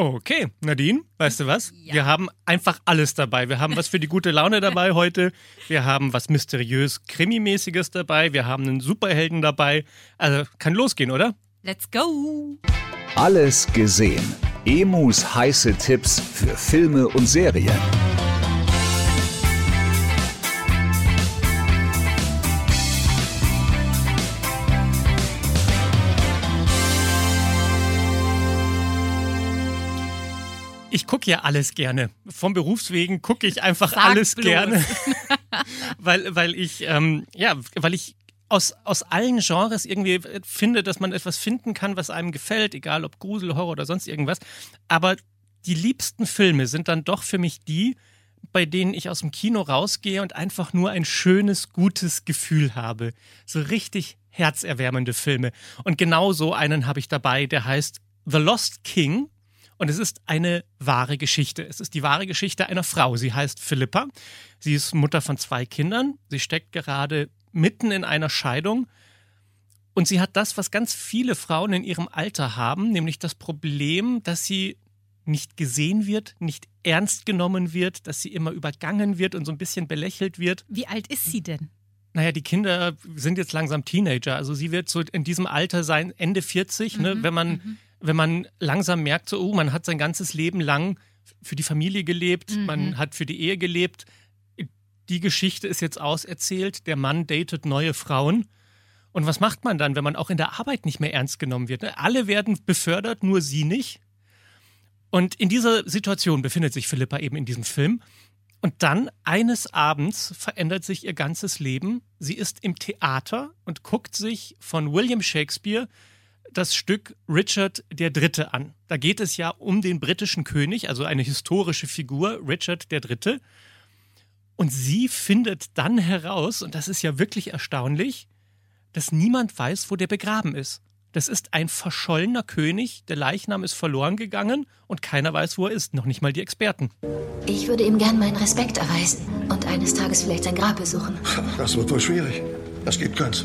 Okay, Nadine, weißt du was? Ja. Wir haben einfach alles dabei. Wir haben was für die gute Laune dabei heute. Wir haben was mysteriös Krimimäßiges dabei. Wir haben einen Superhelden dabei. Also kann losgehen, oder? Let's go! Alles gesehen. Emus heiße Tipps für Filme und Serien. Ich gucke ja alles gerne. Vom Berufswegen gucke ich einfach Sag alles bloß. gerne. weil, weil ich, ähm, ja, weil ich aus, aus allen Genres irgendwie finde, dass man etwas finden kann, was einem gefällt, egal ob Grusel, Horror oder sonst irgendwas. Aber die liebsten Filme sind dann doch für mich die, bei denen ich aus dem Kino rausgehe und einfach nur ein schönes, gutes Gefühl habe. So richtig herzerwärmende Filme. Und genau so einen habe ich dabei, der heißt The Lost King. Und es ist eine wahre Geschichte. Es ist die wahre Geschichte einer Frau. Sie heißt Philippa. Sie ist Mutter von zwei Kindern. Sie steckt gerade mitten in einer Scheidung. Und sie hat das, was ganz viele Frauen in ihrem Alter haben, nämlich das Problem, dass sie nicht gesehen wird, nicht ernst genommen wird, dass sie immer übergangen wird und so ein bisschen belächelt wird. Wie alt ist sie denn? Naja, die Kinder sind jetzt langsam Teenager. Also sie wird so in diesem Alter sein, Ende 40, ne, wenn man, wenn man langsam merkt, so, oh, man hat sein ganzes Leben lang für die Familie gelebt, man hat für die Ehe gelebt. Die Geschichte ist jetzt auserzählt, der Mann datet neue Frauen. Und was macht man dann, wenn man auch in der Arbeit nicht mehr ernst genommen wird? Alle werden befördert, nur sie nicht. Und in dieser Situation befindet sich Philippa eben in diesem Film. Und dann eines Abends verändert sich ihr ganzes Leben. Sie ist im Theater und guckt sich von William Shakespeare das Stück Richard der Dritte an. Da geht es ja um den britischen König, also eine historische Figur, Richard der Dritte. Und sie findet dann heraus, und das ist ja wirklich erstaunlich, dass niemand weiß, wo der begraben ist. Das ist ein verschollener König, der Leichnam ist verloren gegangen und keiner weiß, wo er ist, noch nicht mal die Experten. Ich würde ihm gern meinen Respekt erweisen und eines Tages vielleicht sein Grab besuchen. Das wird wohl schwierig. Es gibt keins.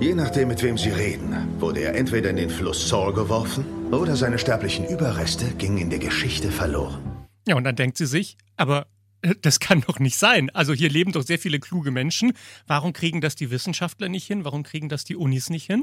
Je nachdem, mit wem Sie reden, wurde er entweder in den Fluss Saul geworfen oder seine sterblichen Überreste gingen in der Geschichte verloren. Ja, und dann denkt sie sich, aber äh, das kann doch nicht sein. Also hier leben doch sehr viele kluge Menschen. Warum kriegen das die Wissenschaftler nicht hin? Warum kriegen das die Unis nicht hin?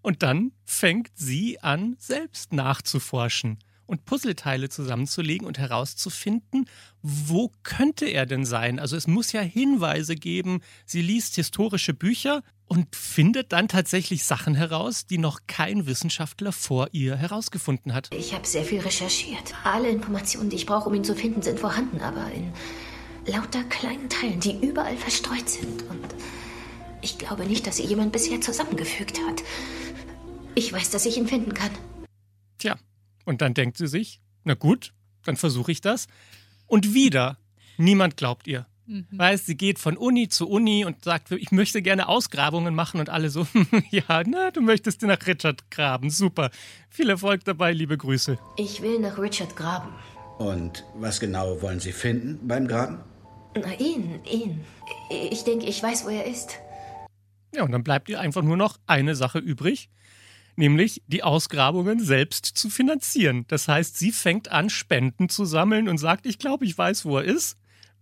Und dann fängt sie an, selbst nachzuforschen und Puzzleteile zusammenzulegen und herauszufinden, wo könnte er denn sein? Also es muss ja Hinweise geben. Sie liest historische Bücher und findet dann tatsächlich Sachen heraus, die noch kein Wissenschaftler vor ihr herausgefunden hat. Ich habe sehr viel recherchiert. Alle Informationen, die ich brauche, um ihn zu finden, sind vorhanden, aber in lauter kleinen Teilen, die überall verstreut sind. Und ich glaube nicht, dass sie jemand bisher zusammengefügt hat. Ich weiß, dass ich ihn finden kann. Tja, und dann denkt sie sich, na gut, dann versuche ich das. Und wieder, niemand glaubt ihr. Weißt, sie geht von Uni zu Uni und sagt, ich möchte gerne Ausgrabungen machen und alle so, ja, na, du möchtest nach Richard graben, super. Viel Erfolg dabei, liebe Grüße. Ich will nach Richard graben. Und was genau wollen Sie finden beim Graben? Na, ihn, ihn. Ich denke, ich weiß, wo er ist. Ja, und dann bleibt ihr einfach nur noch eine Sache übrig, nämlich die Ausgrabungen selbst zu finanzieren. Das heißt, sie fängt an, Spenden zu sammeln und sagt, ich glaube, ich weiß, wo er ist.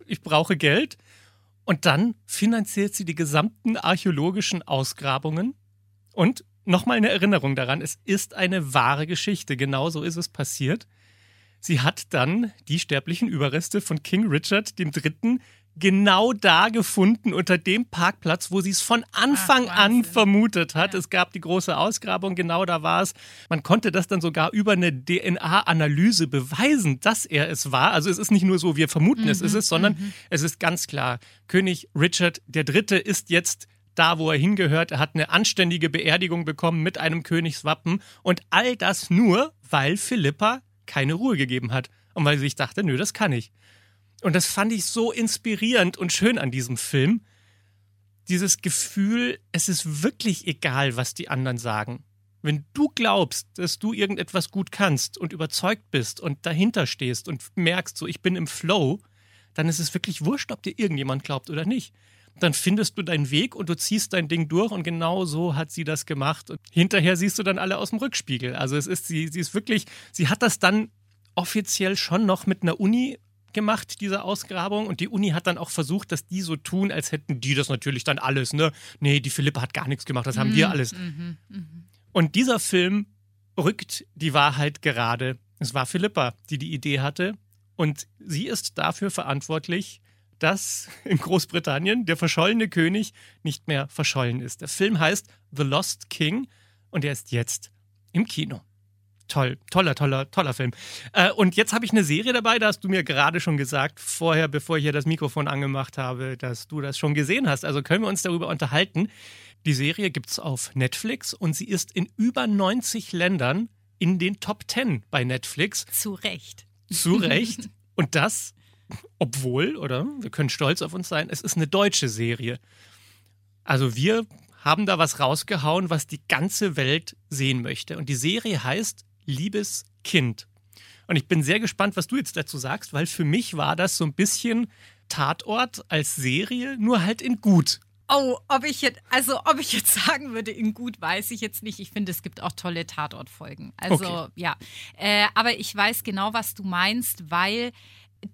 Ich brauche Geld. Und dann finanziert sie die gesamten archäologischen Ausgrabungen. Und nochmal eine Erinnerung daran, es ist eine wahre Geschichte. Genauso ist es passiert. Sie hat dann die sterblichen Überreste von King Richard III. Genau da gefunden, unter dem Parkplatz, wo sie es von Anfang an vermutet hat. Es gab die große Ausgrabung, genau da war es. Man konnte das dann sogar über eine DNA-Analyse beweisen, dass er es war. Also es ist nicht nur so, wir vermuten es ist es, sondern es ist ganz klar, König Richard III. ist jetzt da, wo er hingehört. Er hat eine anständige Beerdigung bekommen mit einem Königswappen. Und all das nur, weil Philippa keine Ruhe gegeben hat. Und weil sie sich dachte, nö, das kann ich. Und das fand ich so inspirierend und schön an diesem Film. Dieses Gefühl, es ist wirklich egal, was die anderen sagen. Wenn du glaubst, dass du irgendetwas gut kannst und überzeugt bist und dahinter stehst und merkst, so ich bin im Flow, dann ist es wirklich wurscht, ob dir irgendjemand glaubt oder nicht. Dann findest du deinen Weg und du ziehst dein Ding durch und genau so hat sie das gemacht. Und hinterher siehst du dann alle aus dem Rückspiegel. Also es ist, sie, sie ist wirklich, sie hat das dann offiziell schon noch mit einer Uni gemacht, diese Ausgrabung. Und die Uni hat dann auch versucht, dass die so tun, als hätten die das natürlich dann alles, ne? Nee, die Philippa hat gar nichts gemacht, das haben wir alles. Mhm, mhm. Und dieser Film rückt die Wahrheit gerade. Es war Philippa, die die Idee hatte. Und sie ist dafür verantwortlich, dass in Großbritannien der verschollene König nicht mehr verschollen ist. Der Film heißt The Lost King und er ist jetzt im Kino. Toll, toller, toller, toller Film. Äh, und jetzt habe ich eine Serie dabei, da hast du mir gerade schon gesagt, vorher, bevor ich hier das Mikrofon angemacht habe, dass du das schon gesehen hast. Also können wir uns darüber unterhalten. Die Serie gibt es auf Netflix und sie ist in über 90 Ländern in den Top 10 bei Netflix. Zu Recht. Zu Recht. Und das, obwohl, oder wir können stolz auf uns sein, es ist eine deutsche Serie. Also wir haben da was rausgehauen, was die ganze Welt sehen möchte. Und die Serie heißt Liebes Kind. Und ich bin sehr gespannt, was du jetzt dazu sagst, weil für mich war das so ein bisschen Tatort als Serie, nur halt in gut. Oh, ob ich jetzt, also ob ich jetzt sagen würde, in gut weiß ich jetzt nicht. Ich finde, es gibt auch tolle Tatortfolgen. Also Okay. ja. Äh, aber ich weiß genau, was du meinst, weil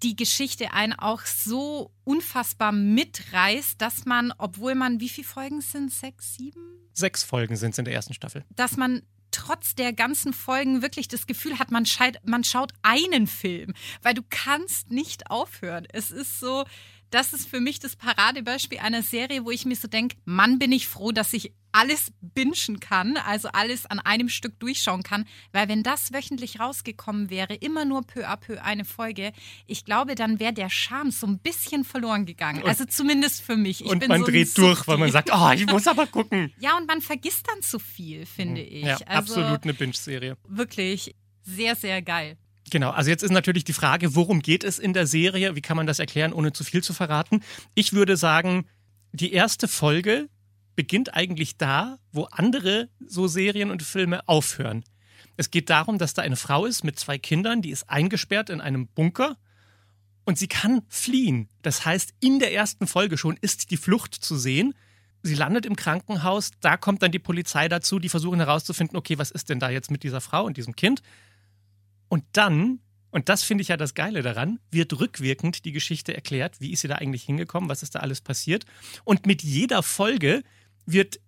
die Geschichte einen auch so unfassbar mitreißt, dass man, obwohl man, wie viele Folgen sind? Sechs, sieben? Sechs Folgen sind es in der ersten Staffel. dass man trotz der ganzen Folgen wirklich das Gefühl hat, man, man schaut einen Film, weil du kannst nicht aufhören. Es ist so, das ist für mich das Paradebeispiel einer Serie, wo ich mir so denke, Mann, bin ich froh, dass ich alles bingen kann, also alles an einem Stück durchschauen kann, weil wenn das wöchentlich rausgekommen wäre, immer nur peu à peu eine Folge, ich glaube, dann wäre der Charme so ein bisschen verloren gegangen. also zumindest für mich. Ich und man so dreht durch, weil man sagt, oh, ich muss aber gucken. Ja, und man vergisst dann zu viel, finde ich. Ja, also, absolut eine Binge-Serie. Wirklich sehr, sehr geil. Genau, also jetzt ist natürlich die Frage, worum geht es in der Serie? Wie kann man das erklären, ohne zu viel zu verraten? Ich würde sagen, die erste Folge beginnt eigentlich da, wo andere so Serien und Filme aufhören. Es geht darum, dass da eine Frau ist mit zwei Kindern, die ist eingesperrt in einem Bunker und sie kann fliehen. Das heißt, in der ersten Folge schon ist die Flucht zu sehen. Sie landet im Krankenhaus, da kommt dann die Polizei dazu, die versuchen herauszufinden, okay, was ist denn da jetzt mit dieser Frau und diesem Kind? Und dann, und das finde ich ja das Geile daran, wird rückwirkend die Geschichte erklärt, wie ist sie da eigentlich hingekommen, was ist da alles passiert. Und mit jeder Folge wird,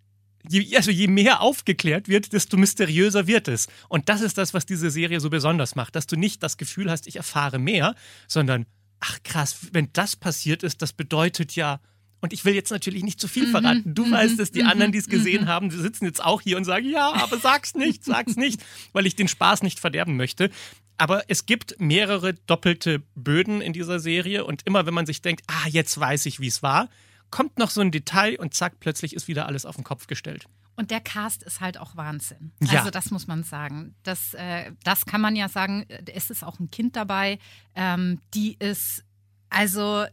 je, also je mehr aufgeklärt wird, desto mysteriöser wird es. Und das ist das, was diese Serie so besonders macht, dass du nicht das Gefühl hast, ich erfahre mehr, sondern, ach krass, wenn das passiert ist, das bedeutet ja, und ich will jetzt natürlich nicht zu viel verraten. Du weißt es, die anderen, die es gesehen haben, die sitzen jetzt auch hier und sagen, ja, aber sag's nicht, sag's nicht, weil ich den Spaß nicht verderben möchte. Aber es gibt mehrere doppelte Böden in dieser Serie und immer wenn man sich denkt, ah, jetzt weiß ich, wie es war, kommt noch so ein Detail und zack, plötzlich ist wieder alles auf den Kopf gestellt. Und der Cast ist halt auch Wahnsinn. Ja. Also das muss man sagen. Das, äh, das kann man ja sagen. Es ist auch ein Kind dabei. Ähm, die ist, also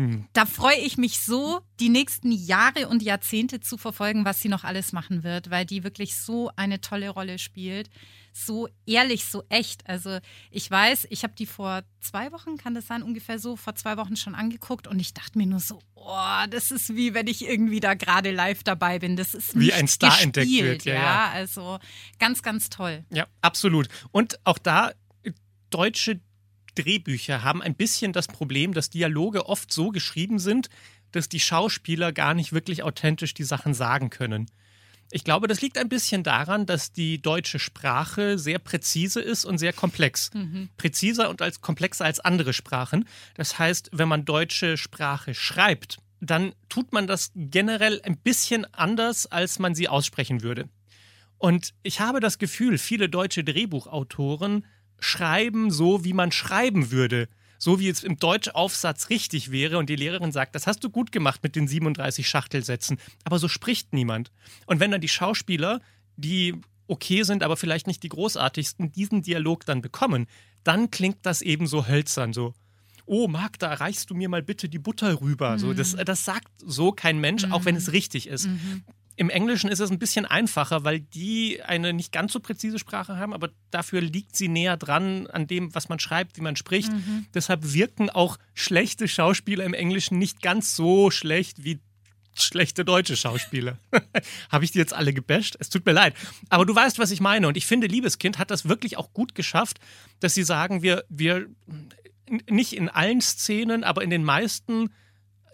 Hm. da freue ich mich so, die nächsten Jahre und Jahrzehnte zu verfolgen, was sie noch alles machen wird, weil die wirklich so eine tolle Rolle spielt. So ehrlich, so echt. Also ich weiß, ich habe die vor zwei Wochen, kann das sein, ungefähr so, vor zwei Wochen schon angeguckt und ich dachte mir nur so, oh, das ist wie wenn ich irgendwie da gerade live dabei bin. Das ist Wie ein Star gespielt, entdeckt wird, ja, ja. Also ganz, ganz toll. Ja, absolut. Und auch da, äh, deutsche Drehbücher haben ein bisschen das Problem, dass Dialoge oft so geschrieben sind, dass die Schauspieler gar nicht wirklich authentisch die Sachen sagen können. Ich glaube, das liegt ein bisschen daran, dass die deutsche Sprache sehr präzise ist und sehr komplex. Präziser und als komplexer als andere Sprachen. Das heißt, wenn man deutsche Sprache schreibt, dann tut man das generell ein bisschen anders, als man sie aussprechen würde. Und ich habe das Gefühl, viele deutsche Drehbuchautoren schreiben so, wie man schreiben würde. so wie es im Deutschaufsatz richtig wäre und die Lehrerin sagt, das hast du gut gemacht mit den 37 Schachtelsätzen, aber so spricht niemand. Und wenn dann die Schauspieler, die okay sind, aber vielleicht nicht die großartigsten, diesen Dialog dann bekommen, dann klingt das eben so hölzern, so oh Magda, reichst du mir mal bitte die Butter rüber. Mhm. So, das, das sagt so kein Mensch, mhm. auch wenn es mhm. richtig ist. Mhm. Im Englischen ist es ein bisschen einfacher, weil die eine nicht ganz so präzise Sprache haben, aber dafür liegt sie näher dran an dem, was man schreibt, wie man spricht. Mhm. Deshalb wirken auch schlechte Schauspieler im Englischen nicht ganz so schlecht wie schlechte deutsche Schauspieler. Habe ich die jetzt alle gebasht? Es tut mir leid. Aber du weißt, was ich meine. Und ich finde, Liebeskind hat das wirklich auch gut geschafft, dass sie sagen, wir, wir nicht in allen Szenen, aber in den meisten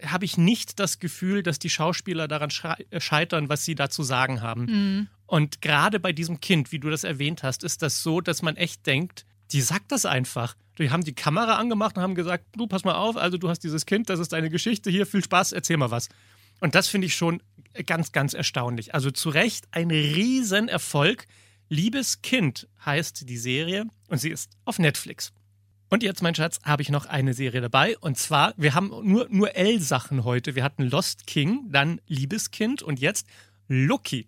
habe ich nicht das Gefühl, dass die Schauspieler daran äh, scheitern, was sie da zu sagen haben. Mhm. Und gerade bei diesem Kind, wie du das erwähnt hast, ist das so, dass man echt denkt, die sagt das einfach. Die haben die Kamera angemacht und haben gesagt, du pass mal auf, also du hast dieses Kind, das ist deine Geschichte, hier viel Spaß, erzähl mal was. Und das finde ich schon ganz, ganz erstaunlich. Also zu Recht ein Riesenerfolg. Liebes Kind heißt die Serie und sie ist auf Netflix. Und jetzt, mein Schatz, habe ich noch eine Serie dabei. Und zwar, wir haben nur, nur L-Sachen heute. Wir hatten Lost King, dann Liebeskind und jetzt Loki.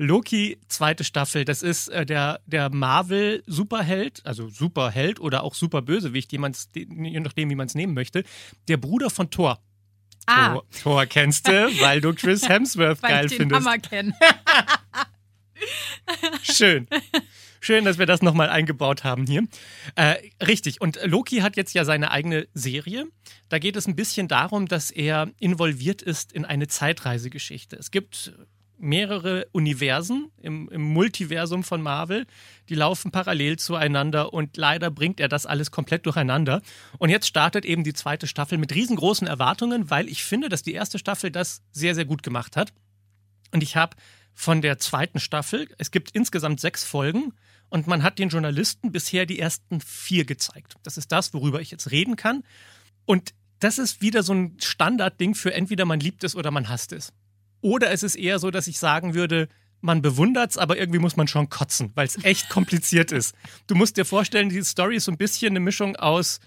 Loki, zweite Staffel, das ist äh, der, der Marvel-Superheld, also Superheld oder auch Superbösewicht, je nachdem, wie man es nehmen möchte, der Bruder von Thor. Ah. Thor, Thor kennst du, weil du Chris Hemsworth weil geil ich den findest. Hammer kennen. Schön. Schön, dass wir das nochmal eingebaut haben hier. Äh, richtig, und Loki hat jetzt ja seine eigene Serie. Da geht es ein bisschen darum, dass er involviert ist in eine Zeitreisegeschichte. Es gibt mehrere Universen im, im, Multiversum von Marvel, die laufen parallel zueinander und leider bringt er das alles komplett durcheinander. Und jetzt startet eben die zweite Staffel mit riesengroßen Erwartungen, weil ich finde, dass die erste Staffel das sehr, sehr gut gemacht hat. Und ich habe von der zweiten Staffel, es gibt insgesamt sechs Folgen, und man hat den Journalisten bisher die ersten vier gezeigt. Das ist das, worüber ich jetzt reden kann. Und das ist wieder so ein Standardding für entweder man liebt es oder man hasst es. Oder es ist eher so, dass ich sagen würde, man bewundert es, aber irgendwie muss man schon kotzen, weil es echt kompliziert ist. Du musst dir vorstellen, die Story ist so ein bisschen eine Mischung aus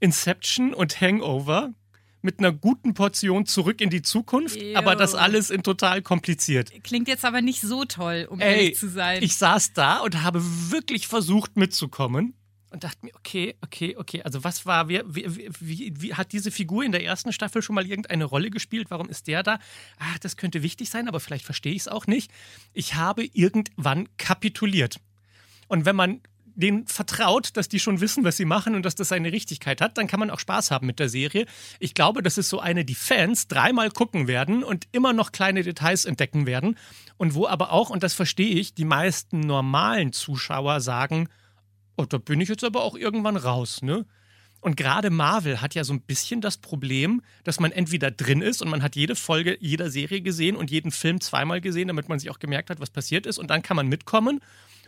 Inception und Hangover mit einer guten Portion zurück in die Zukunft, Ew. aber das alles in total kompliziert. Klingt jetzt aber nicht so toll, um Ey, ehrlich zu sein. Ich saß da und habe wirklich versucht mitzukommen und dachte mir, okay, okay, okay, also was war, wie, wie, wie, wie, hat diese Figur in der ersten Staffel schon mal irgendeine Rolle gespielt? Warum ist der da? Ah, das könnte wichtig sein, aber vielleicht verstehe ich es auch nicht. Ich habe irgendwann kapituliert. Und wenn man denen vertraut, dass die schon wissen, was sie machen und dass das seine Richtigkeit hat, dann kann man auch Spaß haben mit der Serie. Ich glaube, das ist so eine, die Fans dreimal gucken werden und immer noch kleine Details entdecken werden. Und wo aber auch, und das verstehe ich, die meisten normalen Zuschauer sagen, oh, da bin ich jetzt aber auch irgendwann raus, ne? Und gerade Marvel hat ja so ein bisschen das Problem, dass man entweder drin ist und man hat jede Folge jeder Serie gesehen und jeden Film zweimal gesehen, damit man sich auch gemerkt hat, was passiert ist und dann kann man mitkommen.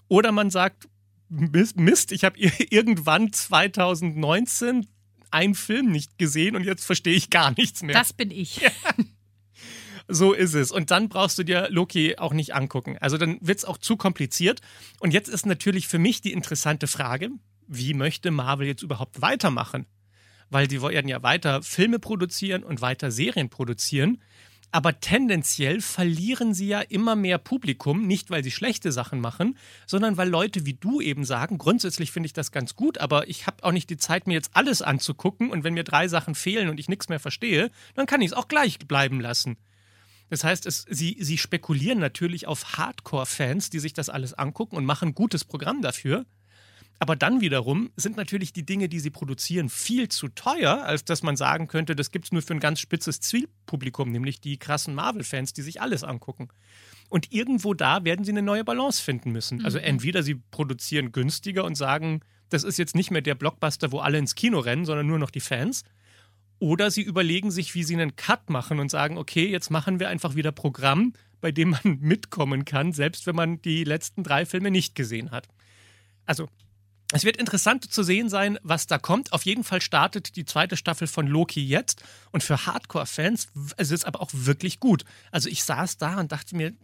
Oder man sagt, Mist, ich habe irgendwann 2019 einen Film nicht gesehen und jetzt verstehe ich gar nichts mehr. Das bin ich. Ja. So ist es. Und dann brauchst du dir Loki auch nicht angucken. Also dann wird es auch zu kompliziert. Und jetzt ist natürlich für mich die interessante Frage, wie möchte Marvel jetzt überhaupt weitermachen? Weil die werden ja weiter Filme produzieren und weiter Serien produzieren. Aber tendenziell verlieren sie ja immer mehr Publikum, nicht weil sie schlechte Sachen machen, sondern weil Leute wie du eben sagen, grundsätzlich finde ich das ganz gut, aber ich habe auch nicht die Zeit, mir jetzt alles anzugucken und wenn mir drei Sachen fehlen und ich nichts mehr verstehe, dann kann ich es auch gleich bleiben lassen. Das heißt, es, sie, sie spekulieren natürlich auf Hardcore-Fans, die sich das alles angucken und machen gutes Programm dafür. Aber dann wiederum sind natürlich die Dinge, die sie produzieren, viel zu teuer, als dass man sagen könnte, das gibt es nur für ein ganz spitzes Zielpublikum, nämlich die krassen Marvel-Fans, die sich alles angucken. Und irgendwo da werden sie eine neue Balance finden müssen. Also mhm. entweder sie produzieren günstiger und sagen, das ist jetzt nicht mehr der Blockbuster, wo alle ins Kino rennen, sondern nur noch die Fans. Oder sie überlegen sich, wie sie einen Cut machen und sagen, okay, jetzt machen wir einfach wieder Programm, bei dem man mitkommen kann, selbst wenn man die letzten drei Filme nicht gesehen hat. Also es wird interessant zu sehen sein, was da kommt. Auf jeden Fall startet die zweite Staffel von Loki jetzt. Und für Hardcore-Fans ist es aber auch wirklich gut. Also ich saß da und dachte mir,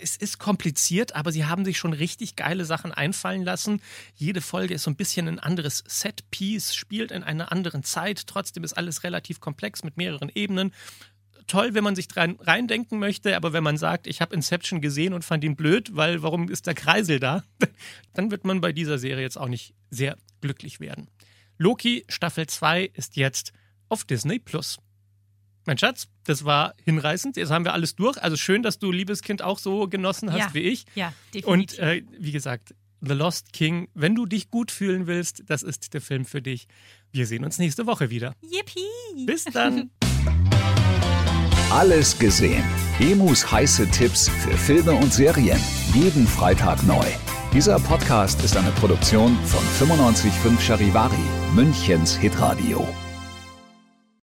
es ist kompliziert, aber sie haben sich schon richtig geile Sachen einfallen lassen. Jede Folge ist so ein bisschen ein anderes Set-Piece, spielt in einer anderen Zeit. Trotzdem ist alles relativ komplex mit mehreren Ebenen. Toll, wenn man sich dran reindenken möchte, aber wenn man sagt, ich habe Inception gesehen und fand ihn blöd, weil warum ist der Kreisel da? Dann wird man bei dieser Serie jetzt auch nicht sehr glücklich werden. Loki Staffel 2 ist jetzt auf Disney Plus. Mein Schatz, das war hinreißend. Jetzt haben wir alles durch. Also schön, dass du, liebes Kind, auch so genossen hast Ja, wie ich. ja, definitiv. Und äh, wie gesagt, The Lost King, wenn du dich gut fühlen willst, das ist der Film für dich. Wir sehen uns nächste Woche wieder. Yippie! Bis dann. Alles gesehen. Emus heiße Tipps für Filme und Serien. Jeden Freitag neu. Dieser Podcast ist eine Produktion von 955 Charivari, Münchens Hitradio.